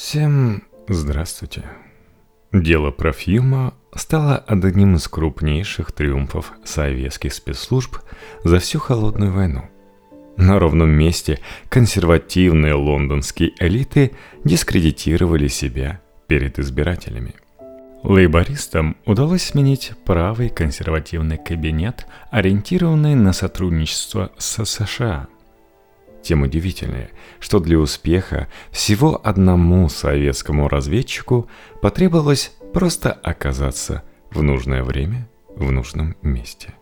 Всем здравствуйте. Дело Профьюма стало одним из крупнейших триумфов советских спецслужб за всю холодную войну. На ровном месте консервативные лондонские элиты дискредитировали себя перед избирателями. Лейбористам удалось сменить правый консервативный кабинет, ориентированный на сотрудничество с США – тем удивительнее, что для успеха всего одному советскому разведчику потребовалось просто оказаться в нужное время в нужном месте.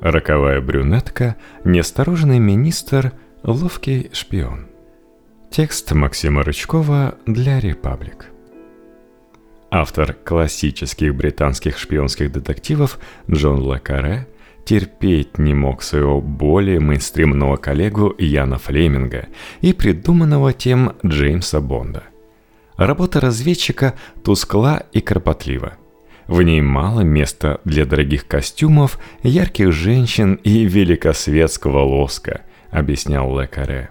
Роковая брюнетка, неосторожный министр, ловкий шпион. Текст Максима Рычкова для «Репаблик». Автор классических британских шпионских детективов Джон Ле терпеть не мог своего более мейнстримного коллегу Яна Флеминга и придуманного тем Джеймса Бонда. Работа разведчика тускла и кропотлива. В ней мало места для дорогих костюмов, ярких женщин и великосветского лоска, объяснял Лекаре.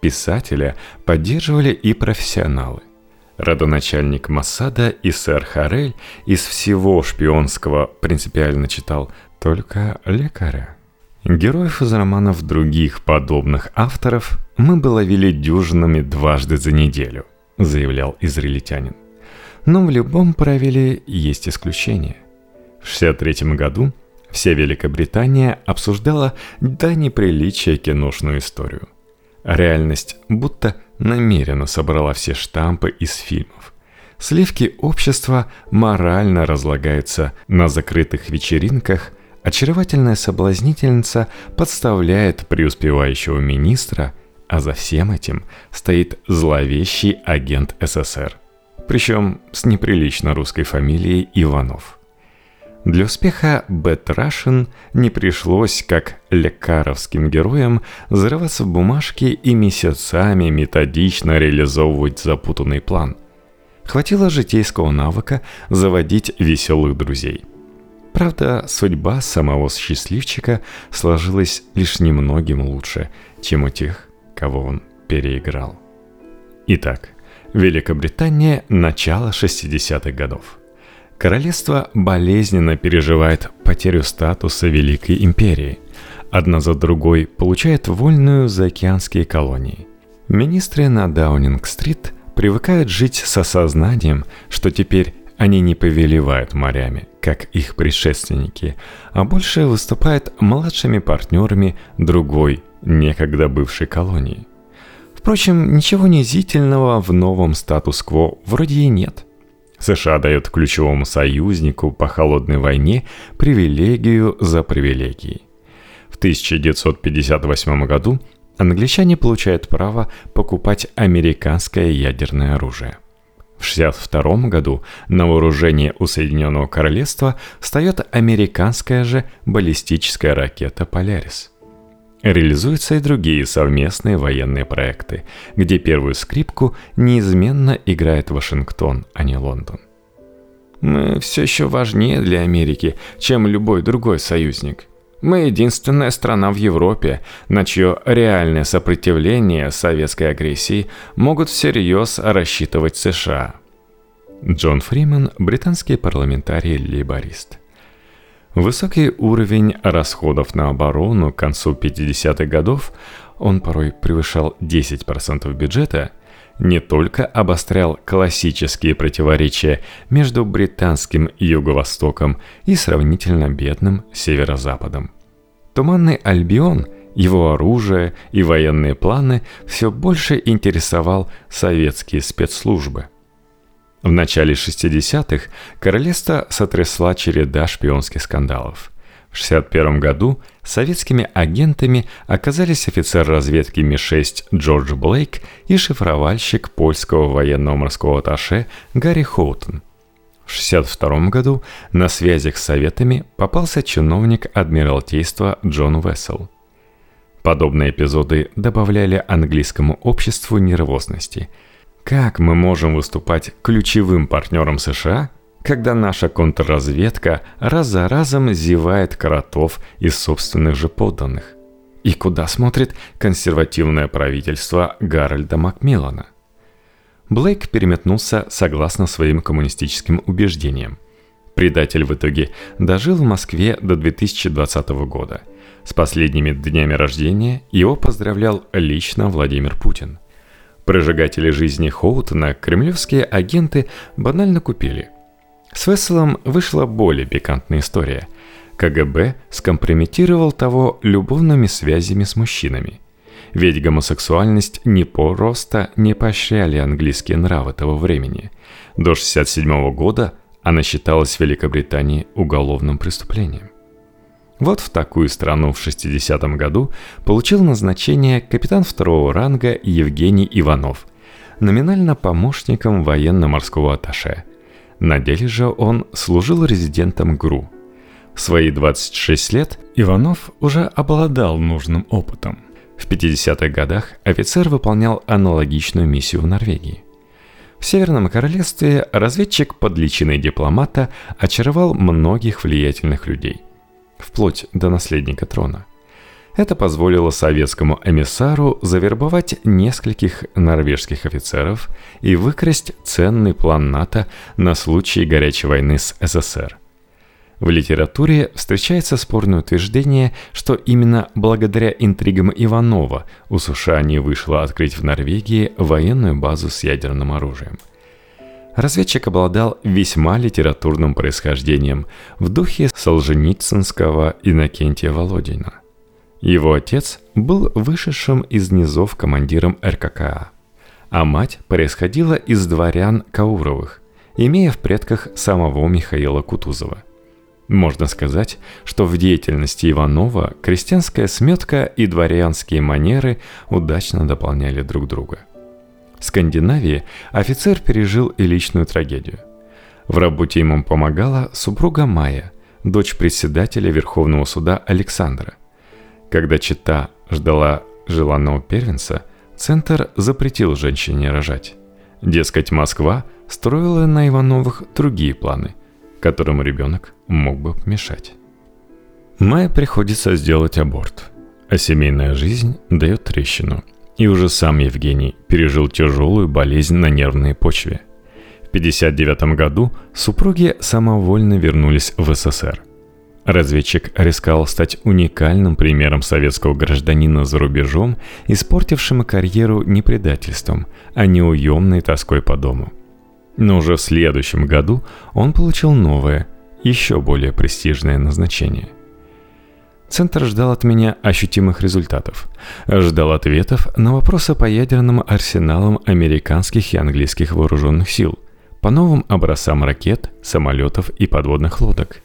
Писателя поддерживали и профессионалы. Родоначальник Массада и сэр Харель из всего шпионского принципиально читал только лекаря. Героев из романов других подобных авторов мы бы ловили дюжинами дважды за неделю, заявлял израильтянин. Но в любом правиле есть исключение. В 63 году вся Великобритания обсуждала до неприличия киношную историю. Реальность будто намеренно собрала все штампы из фильмов. Сливки общества морально разлагаются на закрытых вечеринках – Очаровательная соблазнительница подставляет преуспевающего министра, а за всем этим стоит зловещий агент СССР, причем с неприлично русской фамилией Иванов. Для успеха Бет Рашен не пришлось, как лекаровским героям, зарываться в бумажки и месяцами методично реализовывать запутанный план. Хватило житейского навыка заводить веселых друзей – Правда, судьба самого счастливчика сложилась лишь немногим лучше, чем у тех, кого он переиграл. Итак, Великобритания – начало 60-х годов. Королевство болезненно переживает потерю статуса Великой Империи. Одна за другой получает вольную заокеанские колонии. Министры на Даунинг-стрит привыкают жить с осознанием, что теперь они не повелевают морями, как их предшественники, а больше выступают младшими партнерами другой, некогда бывшей колонии. Впрочем, ничего унизительного в новом статус-кво вроде и нет. США дает ключевому союзнику по холодной войне привилегию за привилегией. В 1958 году англичане получают право покупать американское ядерное оружие – в 1962 году на вооружении у Соединенного Королевства встает американская же баллистическая ракета «Полярис». Реализуются и другие совместные военные проекты, где первую скрипку неизменно играет Вашингтон, а не Лондон. Мы все еще важнее для Америки, чем любой другой союзник. Мы единственная страна в Европе, на чье реальное сопротивление советской агрессии могут всерьез рассчитывать США. Джон Фриман – британский парламентарий-лейборист. Высокий уровень расходов на оборону к концу 50-х годов, он порой превышал 10% бюджета, не только обострял классические противоречия между британским юго-востоком и сравнительно бедным северо-западом. Туманный Альбион, его оружие и военные планы все больше интересовал советские спецслужбы. В начале 60-х королевство сотрясла череда шпионских скандалов – 1961 году советскими агентами оказались офицер разведки Ми-6 Джордж Блейк и шифровальщик польского военного морского атташе Гарри Хоутон. В 1962 году на связях с советами попался чиновник Адмиралтейства Джон Вессел. Подобные эпизоды добавляли английскому обществу нервозности. Как мы можем выступать ключевым партнером США – когда наша контрразведка раз за разом зевает коротов из собственных же подданных. И куда смотрит консервативное правительство Гарольда Макмиллана? Блейк переметнулся согласно своим коммунистическим убеждениям. Предатель в итоге дожил в Москве до 2020 года. С последними днями рождения его поздравлял лично Владимир Путин. Прожигатели жизни Хоутона кремлевские агенты банально купили. С Весселом вышла более пикантная история. КГБ скомпрометировал того любовными связями с мужчинами – ведь гомосексуальность не просто не поощряли английские нравы того времени. До 1967 года она считалась в Великобритании уголовным преступлением. Вот в такую страну в 60-м году получил назначение капитан второго ранга Евгений Иванов, номинально помощником военно-морского атташе. На деле же он служил резидентом ГРУ. В свои 26 лет Иванов уже обладал нужным опытом – в 50-х годах офицер выполнял аналогичную миссию в Норвегии. В Северном Королевстве разведчик под личиной дипломата очаровал многих влиятельных людей, вплоть до наследника трона. Это позволило советскому эмиссару завербовать нескольких норвежских офицеров и выкрасть ценный план НАТО на случай горячей войны с СССР. В литературе встречается спорное утверждение, что именно благодаря интригам Иванова у США не вышло открыть в Норвегии военную базу с ядерным оружием. Разведчик обладал весьма литературным происхождением в духе Солженицынского Иннокентия Володина. Его отец был вышедшим из низов командиром РККА, а мать происходила из дворян Кауровых, имея в предках самого Михаила Кутузова – можно сказать, что в деятельности Иванова крестьянская сметка и дворянские манеры удачно дополняли друг друга. В Скандинавии офицер пережил и личную трагедию. В работе ему помогала супруга Майя, дочь председателя Верховного суда Александра. Когда чита ждала желанного первенца, Центр запретил женщине рожать. Дескать, Москва строила на Ивановых другие планы, которому ребенок мог бы помешать. Майе приходится сделать аборт, а семейная жизнь дает трещину. И уже сам Евгений пережил тяжелую болезнь на нервной почве. В 1959 году супруги самовольно вернулись в СССР. Разведчик рискал стать уникальным примером советского гражданина за рубежом, испортившим карьеру не предательством, а неуемной тоской по дому – но уже в следующем году он получил новое, еще более престижное назначение. Центр ждал от меня ощутимых результатов. Ждал ответов на вопросы по ядерным арсеналам американских и английских вооруженных сил, по новым образцам ракет, самолетов и подводных лодок.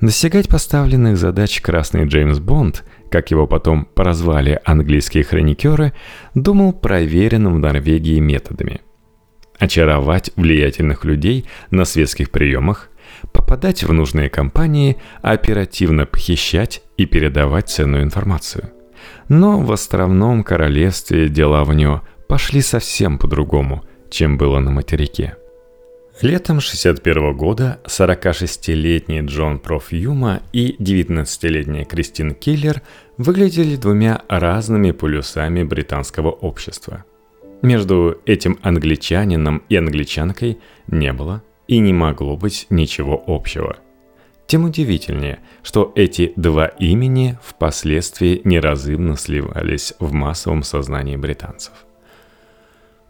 Достигать поставленных задач красный Джеймс Бонд, как его потом прозвали английские хроникеры, думал проверенным в Норвегии методами – очаровать влиятельных людей на светских приемах, попадать в нужные компании, оперативно похищать и передавать ценную информацию. Но в островном королевстве дела в него пошли совсем по-другому, чем было на материке. Летом 61 года 46-летний Джон Профьюма и 19-летняя Кристин Киллер выглядели двумя разными полюсами британского общества – между этим англичанином и англичанкой не было и не могло быть ничего общего. Тем удивительнее, что эти два имени впоследствии неразрывно сливались в массовом сознании британцев.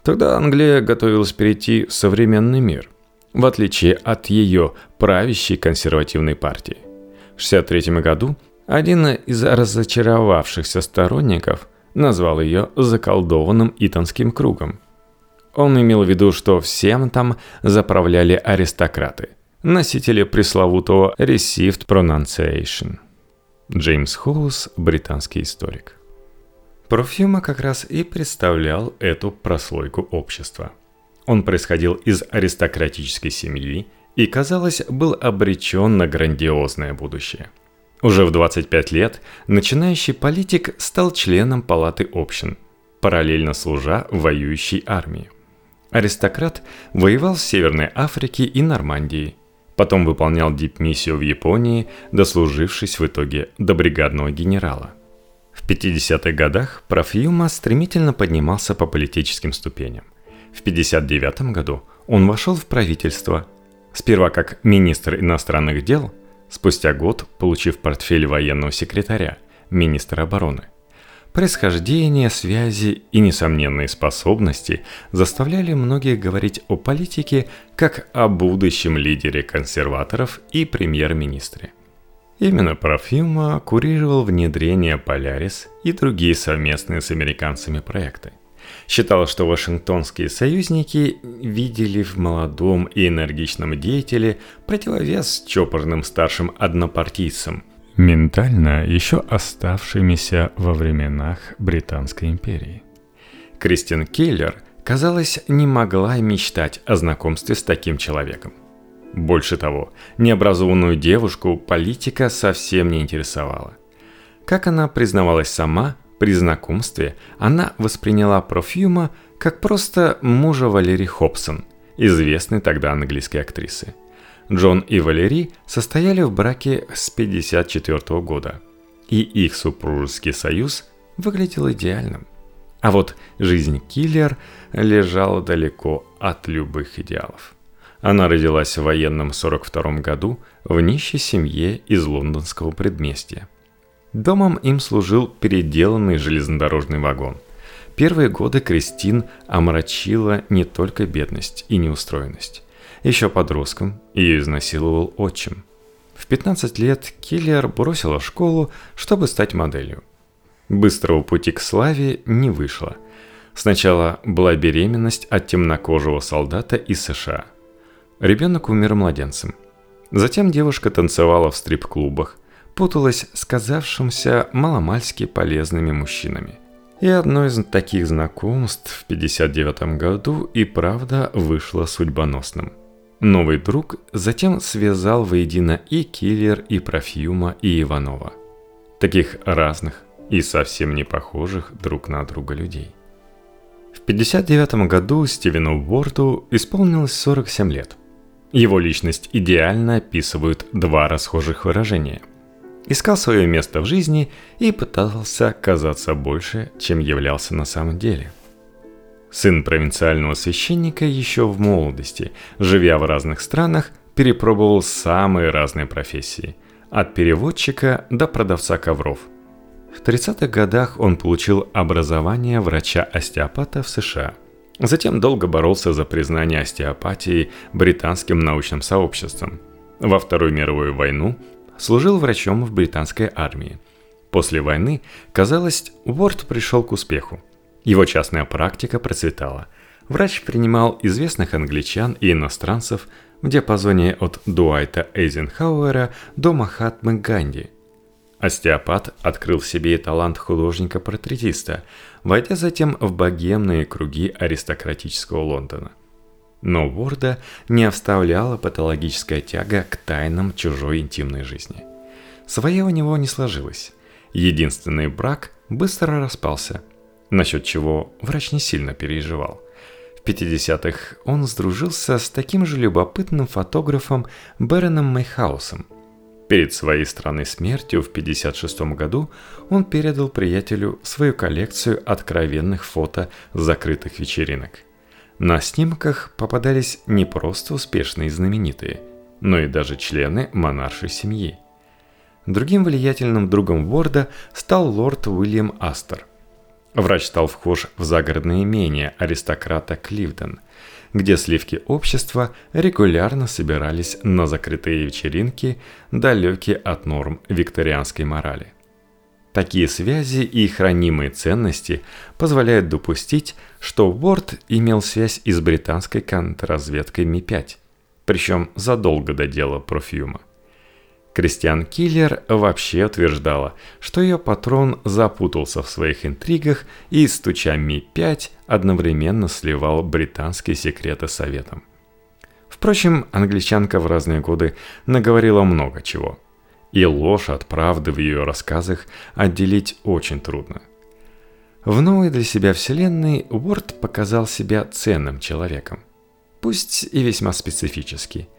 Тогда Англия готовилась перейти в современный мир, в отличие от ее правящей консервативной партии. В 1963 году один из разочаровавшихся сторонников – назвал ее заколдованным Итонским кругом. Он имел в виду, что всем там заправляли аристократы, носители пресловутого Received Pronunciation. Джеймс Хоус, британский историк. Профьюма как раз и представлял эту прослойку общества. Он происходил из аристократической семьи и, казалось, был обречен на грандиозное будущее – уже в 25 лет начинающий политик стал членом палаты общин, параллельно служа в воюющей армии. Аристократ воевал в Северной Африке и Нормандии, потом выполнял дипмиссию в Японии, дослужившись в итоге до бригадного генерала. В 50-х годах Профьюма стремительно поднимался по политическим ступеням. В 1959 году он вошел в правительство, сперва как министр иностранных дел, спустя год получив портфель военного секретаря, министра обороны. Происхождение, связи и несомненные способности заставляли многих говорить о политике как о будущем лидере консерваторов и премьер-министре. Именно Парфюма курировал внедрение Polaris и другие совместные с американцами проекты. Считалось, что вашингтонские союзники видели в молодом и энергичном деятеле противовес чопорным старшим однопартийцам, ментально еще оставшимися во временах Британской империи. Кристин Келлер, казалось, не могла мечтать о знакомстве с таким человеком – больше того, необразованную девушку политика совсем не интересовала. Как она признавалась сама, при знакомстве она восприняла Профьюма как просто мужа Валерии Хобсон, известной тогда английской актрисы. Джон и Валерий состояли в браке с 1954 года, и их супружеский союз выглядел идеальным. А вот жизнь Киллер лежала далеко от любых идеалов. Она родилась в военном 42 году в нищей семье из лондонского предместья. Домом им служил переделанный железнодорожный вагон. Первые годы Кристин омрачила не только бедность и неустроенность. Еще подростком ее изнасиловал отчим. В 15 лет Киллер бросила школу, чтобы стать моделью. Быстрого пути к славе не вышло. Сначала была беременность от темнокожего солдата из США – Ребенок умер младенцем. Затем девушка танцевала в стрип-клубах, путалась с казавшимся маломальски полезными мужчинами. И одно из таких знакомств в 59 году и правда вышло судьбоносным. Новый друг затем связал воедино и Киллер, и Профьюма, и Иванова. Таких разных и совсем не похожих друг на друга людей. В 59 году Стивену Уорду исполнилось 47 лет – его личность идеально описывают два расхожих выражения. Искал свое место в жизни и пытался казаться больше, чем являлся на самом деле. Сын провинциального священника еще в молодости, живя в разных странах, перепробовал самые разные профессии, от переводчика до продавца ковров. В 30-х годах он получил образование врача-остеопата в США – Затем долго боролся за признание остеопатии британским научным сообществом. Во Вторую мировую войну служил врачом в британской армии. После войны, казалось, Уорд пришел к успеху. Его частная практика процветала. Врач принимал известных англичан и иностранцев в диапазоне от Дуайта Эйзенхауэра до Махатмы Ганди – Остеопат открыл в себе талант художника-портретиста, войдя затем в богемные круги аристократического Лондона. Но Уорда не оставляла патологическая тяга к тайнам чужой интимной жизни. Своя у него не сложилось. Единственный брак быстро распался, насчет чего врач не сильно переживал. В 50-х он сдружился с таким же любопытным фотографом Бероном Мейхаусом – Перед своей странной смертью в 1956 году он передал приятелю свою коллекцию откровенных фото закрытых вечеринок. На снимках попадались не просто успешные и знаменитые, но и даже члены монаршей семьи. Другим влиятельным другом Ворда стал лорд Уильям Астер. Врач стал вхож в загородное имение аристократа Кливден – где сливки общества регулярно собирались на закрытые вечеринки, далекие от норм викторианской морали. Такие связи и хранимые ценности позволяют допустить, что Уорд имел связь и с британской контрразведкой Ми-5, причем задолго до дела Профьюма. Кристиан Киллер вообще утверждала, что ее патрон запутался в своих интригах и, стуча Ми-5, одновременно сливал британские секреты советом. Впрочем, англичанка в разные годы наговорила много чего. И ложь от правды в ее рассказах отделить очень трудно. В новой для себя вселенной Уорд показал себя ценным человеком. Пусть и весьма специфический –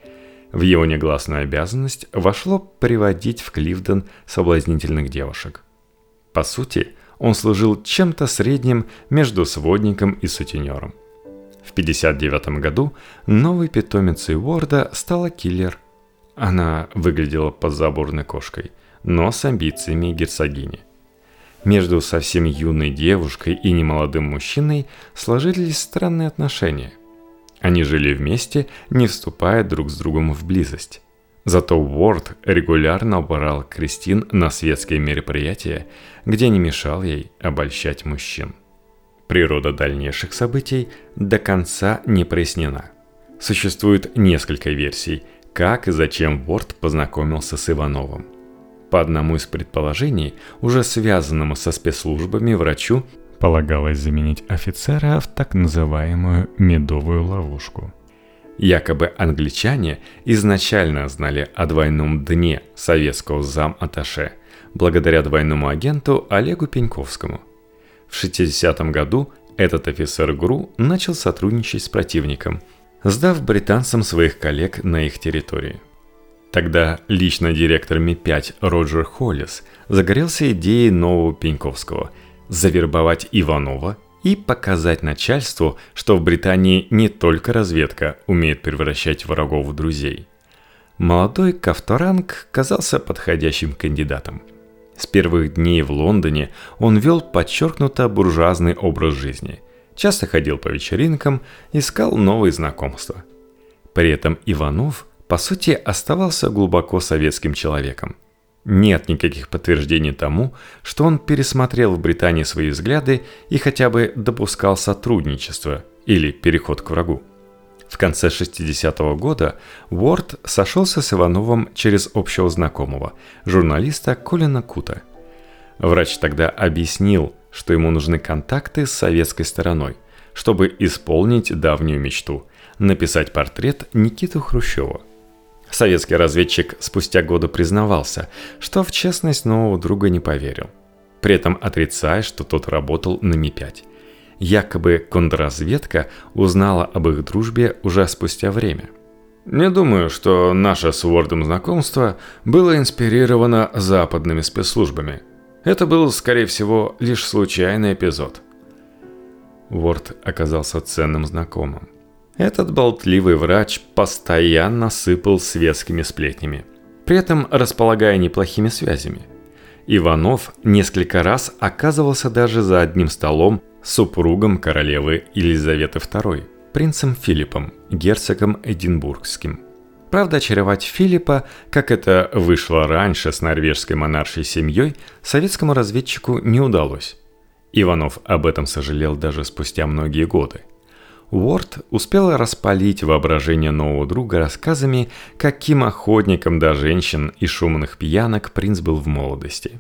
в его негласную обязанность вошло приводить в Кливден соблазнительных девушек. По сути, он служил чем-то средним между сводником и сутенером. В 1959 году новой питомицей Уорда стала киллер. Она выглядела подзаборной кошкой, но с амбициями герцогини. Между совсем юной девушкой и немолодым мужчиной сложились странные отношения. Они жили вместе, не вступая друг с другом в близость. Зато Уорд регулярно брал Кристин на светские мероприятия, где не мешал ей обольщать мужчин. Природа дальнейших событий до конца не прояснена. Существует несколько версий, как и зачем Уорд познакомился с Ивановым – по одному из предположений, уже связанному со спецслужбами врачу, полагалось заменить офицера в так называемую «медовую ловушку». Якобы англичане изначально знали о двойном дне советского зам-аташе, благодаря двойному агенту Олегу Пеньковскому. В 60 году этот офицер ГРУ начал сотрудничать с противником, сдав британцам своих коллег на их территории – Тогда лично директор Ми-5 Роджер Холлис загорелся идеей нового Пеньковского – завербовать Иванова и показать начальству, что в Британии не только разведка умеет превращать врагов в друзей. Молодой Кавторанг казался подходящим кандидатом. С первых дней в Лондоне он вел подчеркнуто буржуазный образ жизни, часто ходил по вечеринкам, искал новые знакомства. При этом Иванов – по сути, оставался глубоко советским человеком. Нет никаких подтверждений тому, что он пересмотрел в Британии свои взгляды и хотя бы допускал сотрудничество или переход к врагу. В конце 60-го года Уорд сошелся с Ивановым через общего знакомого, журналиста Колина Кута. Врач тогда объяснил, что ему нужны контакты с советской стороной, чтобы исполнить давнюю мечту – написать портрет Никиты Хрущева – Советский разведчик спустя годы признавался, что в честность нового друга не поверил. При этом отрицая, что тот работал на Ми-5. Якобы контрразведка узнала об их дружбе уже спустя время. Не думаю, что наше с Уордом знакомство было инспирировано западными спецслужбами. Это был, скорее всего, лишь случайный эпизод. Уорд оказался ценным знакомым. Этот болтливый врач постоянно сыпал светскими сплетнями, при этом располагая неплохими связями. Иванов несколько раз оказывался даже за одним столом с супругом королевы Елизаветы II, принцем Филиппом, герцогом Эдинбургским. Правда, очаровать Филиппа, как это вышло раньше с норвежской монаршей семьей, советскому разведчику не удалось. Иванов об этом сожалел даже спустя многие годы. Уорд успела распалить воображение нового друга рассказами, каким охотником до женщин и шумных пьянок принц был в молодости.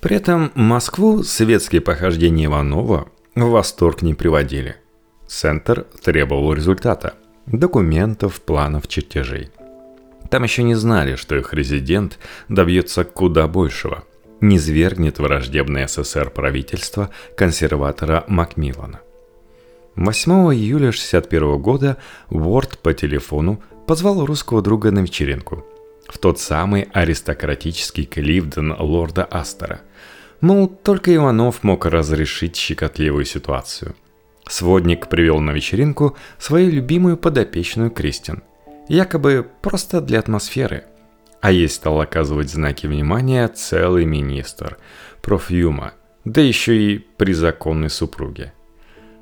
При этом Москву светские похождения Иванова в восторг не приводили. Центр требовал результата – документов, планов, чертежей. Там еще не знали, что их резидент добьется куда большего – не свергнет враждебное СССР правительство консерватора Макмиллана – 8 июля 1961 года Уорд по телефону позвал русского друга на вечеринку. В тот самый аристократический Кливден лорда Астера. Мол, только Иванов мог разрешить щекотливую ситуацию. Сводник привел на вечеринку свою любимую подопечную Кристин. Якобы просто для атмосферы. А ей стал оказывать знаки внимания целый министр, профюма, да еще и при законной супруге.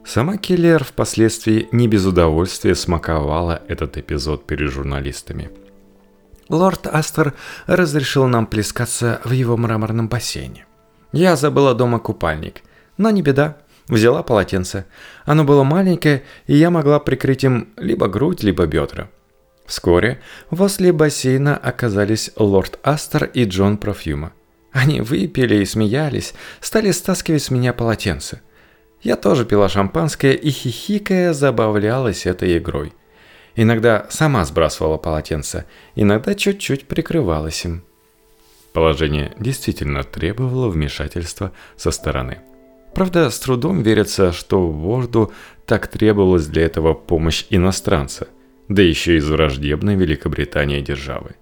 Сама Келлер впоследствии не без удовольствия смаковала этот эпизод перед журналистами. Лорд Астер разрешил нам плескаться в его мраморном бассейне. Я забыла дома купальник, но не беда, взяла полотенце. Оно было маленькое, и я могла прикрыть им либо грудь, либо бедра. Вскоре возле бассейна оказались лорд Астер и Джон Профьюма. Они выпили и смеялись, стали стаскивать с меня полотенце – я тоже пила шампанское и хихикая забавлялась этой игрой. Иногда сама сбрасывала полотенце, иногда чуть-чуть прикрывалась им. Положение действительно требовало вмешательства со стороны. Правда, с трудом верится, что Ворду так требовалась для этого помощь иностранца, да еще из враждебной Великобритании державы.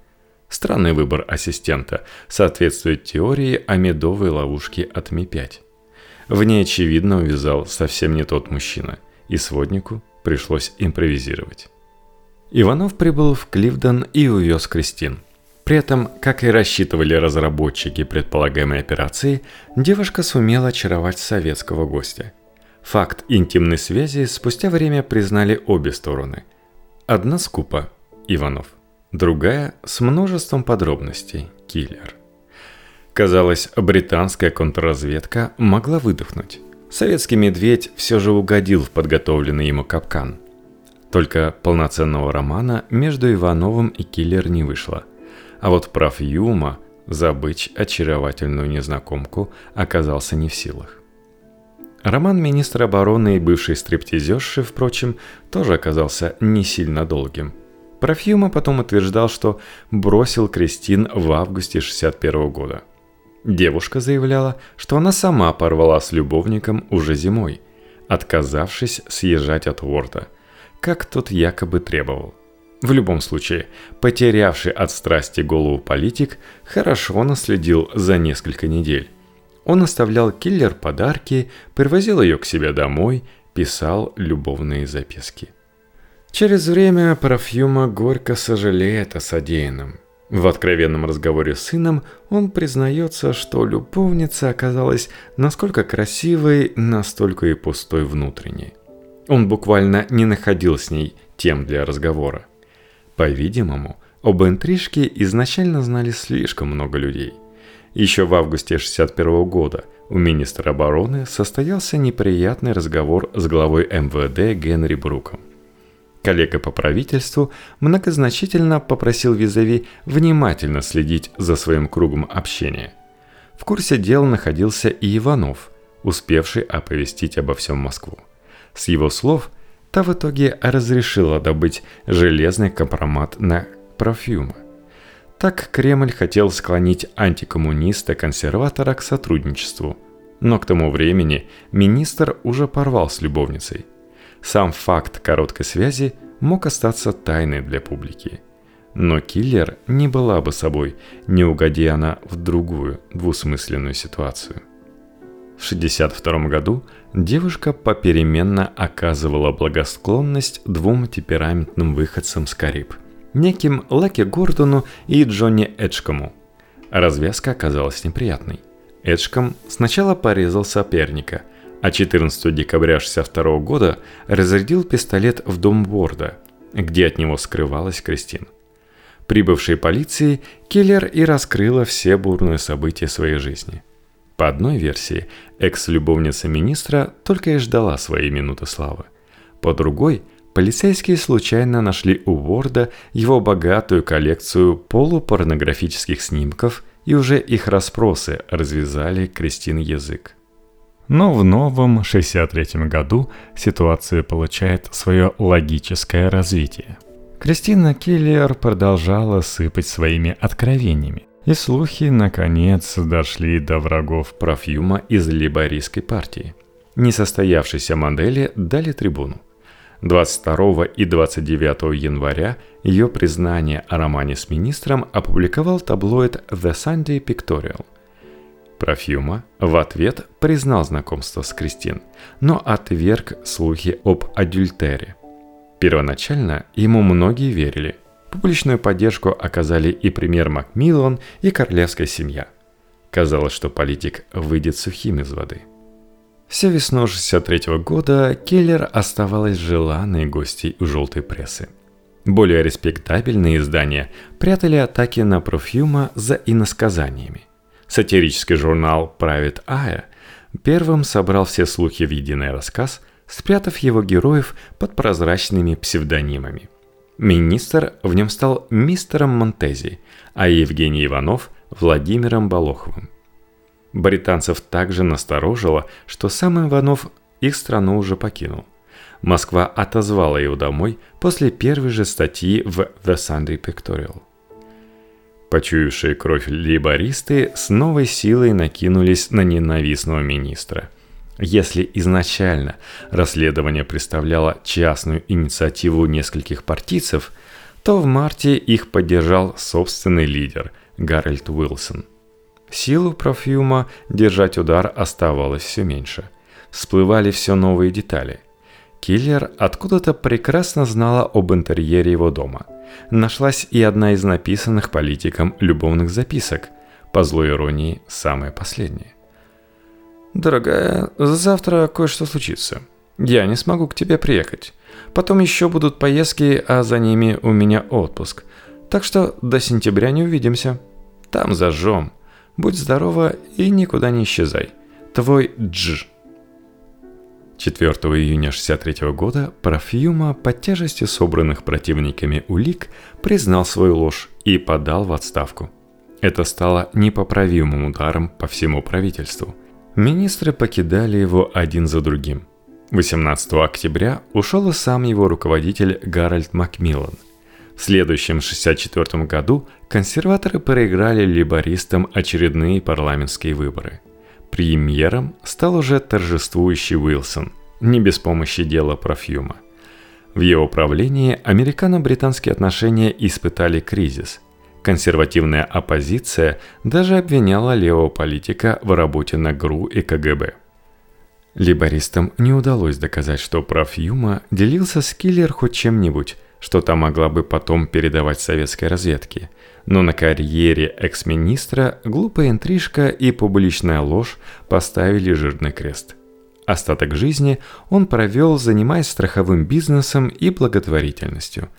Странный выбор ассистента соответствует теории о медовой ловушке от Ми-5. В ней очевидно увязал совсем не тот мужчина, и своднику пришлось импровизировать. Иванов прибыл в Кливден и увез Кристин. При этом, как и рассчитывали разработчики предполагаемой операции, девушка сумела очаровать советского гостя. Факт интимной связи спустя время признали обе стороны. Одна скупа – Иванов, другая с множеством подробностей – Киллер. Казалось, британская контрразведка могла выдохнуть. Советский медведь все же угодил в подготовленный ему капкан. Только полноценного романа между Ивановым и Киллер не вышло. А вот прав Юма забыть очаровательную незнакомку оказался не в силах. Роман министра обороны и бывшей стриптизерши, впрочем, тоже оказался не сильно долгим. Профьюма потом утверждал, что бросил Кристин в августе 61 года – Девушка заявляла, что она сама порвала с любовником уже зимой, отказавшись съезжать от Уорта, как тот якобы требовал. В любом случае, потерявший от страсти голову политик хорошо наследил за несколько недель. Он оставлял киллер подарки, привозил ее к себе домой, писал любовные записки. Через время Парафьюма горько сожалеет о содеянном – в откровенном разговоре с сыном он признается, что любовница оказалась насколько красивой, настолько и пустой внутренней. Он буквально не находил с ней тем для разговора. По-видимому, об интрижке изначально знали слишком много людей. Еще в августе 61 года у министра обороны состоялся неприятный разговор с главой МВД Генри Бруком. Коллега по правительству многозначительно попросил Визави внимательно следить за своим кругом общения. В курсе дел находился и Иванов, успевший оповестить обо всем Москву. С его слов, та в итоге разрешила добыть железный компромат на профюма. Так Кремль хотел склонить антикоммуниста-консерватора к сотрудничеству, но к тому времени министр уже порвал с любовницей – сам факт короткой связи мог остаться тайной для публики. Но киллер не была бы собой, не угоди она в другую двусмысленную ситуацию. В 1962 году девушка попеременно оказывала благосклонность двум темпераментным выходцам с Кариб – неким Лаки Гордону и Джонни Эджкому. Развязка оказалась неприятной. Эджком сначала порезал соперника – а 14 декабря 1962 года разрядил пистолет в дом Ворда, где от него скрывалась Кристин. Прибывшей полиции киллер и раскрыла все бурные события своей жизни. По одной версии, экс-любовница министра только и ждала своей минуты славы. По другой, полицейские случайно нашли у Ворда его богатую коллекцию полупорнографических снимков и уже их расспросы развязали Кристин язык. Но в новом 63 году ситуация получает свое логическое развитие. Кристина Келлер продолжала сыпать своими откровениями. И слухи, наконец, дошли до врагов профьюма из либорийской партии. Несостоявшейся модели дали трибуну. 22 и 29 января ее признание о романе с министром опубликовал таблоид The Sunday Pictorial – Профьюма в ответ признал знакомство с Кристин, но отверг слухи об адюльтере. Первоначально ему многие верили. Публичную поддержку оказали и премьер Макмиллан, и королевская семья. Казалось, что политик выйдет сухим из воды. Всю весну 63 года Келлер оставалась желанной гостьей у желтой прессы. Более респектабельные издания прятали атаки на Профьюма за иносказаниями. Сатирический журнал «Private Eye» первым собрал все слухи в единый рассказ, спрятав его героев под прозрачными псевдонимами. Министр в нем стал мистером Монтези, а Евгений Иванов – Владимиром Болоховым. Британцев также насторожило, что сам Иванов их страну уже покинул. Москва отозвала его домой после первой же статьи в The Sunday Pictorial. Почуявшие кровь либористы с новой силой накинулись на ненавистного министра. Если изначально расследование представляло частную инициативу нескольких партийцев, то в марте их поддержал собственный лидер Гарольд Уилсон. Силу профьюма держать удар оставалось все меньше. Всплывали все новые детали. Киллер откуда-то прекрасно знала об интерьере его дома. Нашлась и одна из написанных политиком любовных записок, по злой иронии, самая последняя. «Дорогая, завтра кое-что случится. Я не смогу к тебе приехать. Потом еще будут поездки, а за ними у меня отпуск. Так что до сентября не увидимся. Там зажжем. Будь здорова и никуда не исчезай. Твой Дж». 4 июня 1963 года Парфюма под тяжестью собранных противниками улик признал свою ложь и подал в отставку. Это стало непоправимым ударом по всему правительству. Министры покидали его один за другим. 18 октября ушел и сам его руководитель Гарольд Макмиллан. В следующем 1964 году консерваторы проиграли либористам очередные парламентские выборы – Премьером стал уже торжествующий Уилсон, не без помощи дела Профьюма. В его правлении американо-британские отношения испытали кризис. Консервативная оппозиция даже обвиняла левого политика в работе на ГРУ и КГБ. Либористам не удалось доказать, что Профьюма делился с Киллер хоть чем-нибудь, что та могла бы потом передавать советской разведке – но на карьере экс-министра глупая интрижка и публичная ложь поставили жирный крест. Остаток жизни он провел, занимаясь страховым бизнесом и благотворительностью.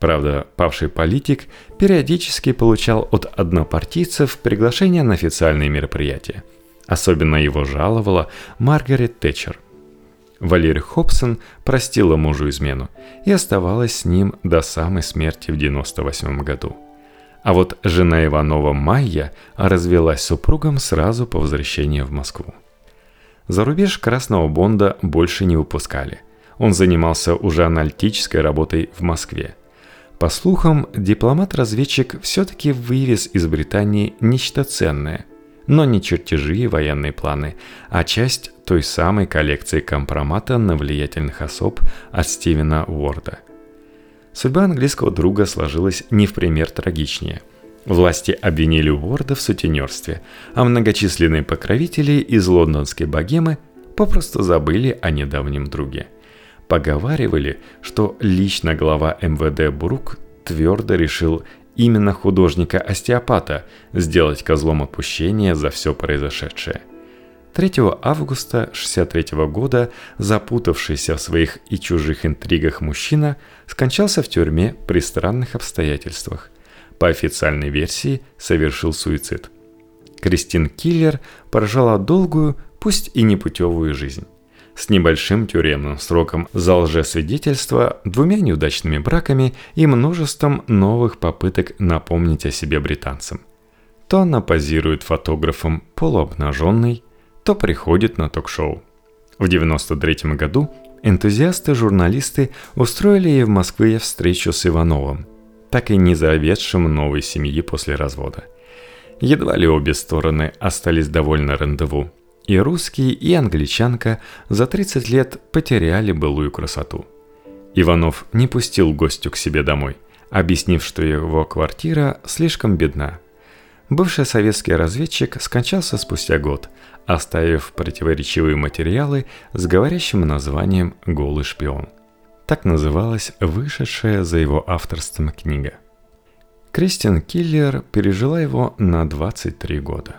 Правда, павший политик периодически получал от однопартийцев приглашения на официальные мероприятия. Особенно его жаловала Маргарет Тэтчер. Валерий Хобсон простила мужу измену и оставалась с ним до самой смерти в 98 году. А вот жена Иванова Майя развелась с супругом сразу по возвращении в Москву. За рубеж Красного Бонда больше не выпускали. Он занимался уже аналитической работой в Москве. По слухам, дипломат-разведчик все-таки вывез из Британии нечто ценное, но не чертежи и военные планы, а часть той самой коллекции компромата на влиятельных особ от Стивена Уорда – Судьба английского друга сложилась не в пример трагичнее. Власти обвинили Уорда в сутенерстве, а многочисленные покровители из лондонской богемы попросту забыли о недавнем друге. Поговаривали, что лично глава МВД Брук твердо решил именно художника-остеопата сделать козлом отпущения за все произошедшее – 3 августа 1963 года запутавшийся в своих и чужих интригах мужчина скончался в тюрьме при странных обстоятельствах. По официальной версии совершил суицид. Кристин Киллер прожила долгую, пусть и непутевую жизнь. С небольшим тюремным сроком за лжесвидетельство, двумя неудачными браками и множеством новых попыток напомнить о себе британцам. То она позирует фотографом полуобнаженной, то приходит на ток-шоу. В 1993 году энтузиасты-журналисты устроили ей в Москве встречу с Ивановым, так и не заведшим новой семьи после развода. Едва ли обе стороны остались довольны рандеву. И русские, и англичанка за 30 лет потеряли былую красоту. Иванов не пустил гостю к себе домой, объяснив, что его квартира слишком бедна. Бывший советский разведчик скончался спустя год – оставив противоречивые материалы с говорящим названием «Голый шпион». Так называлась вышедшая за его авторством книга. Кристин Киллер пережила его на 23 года.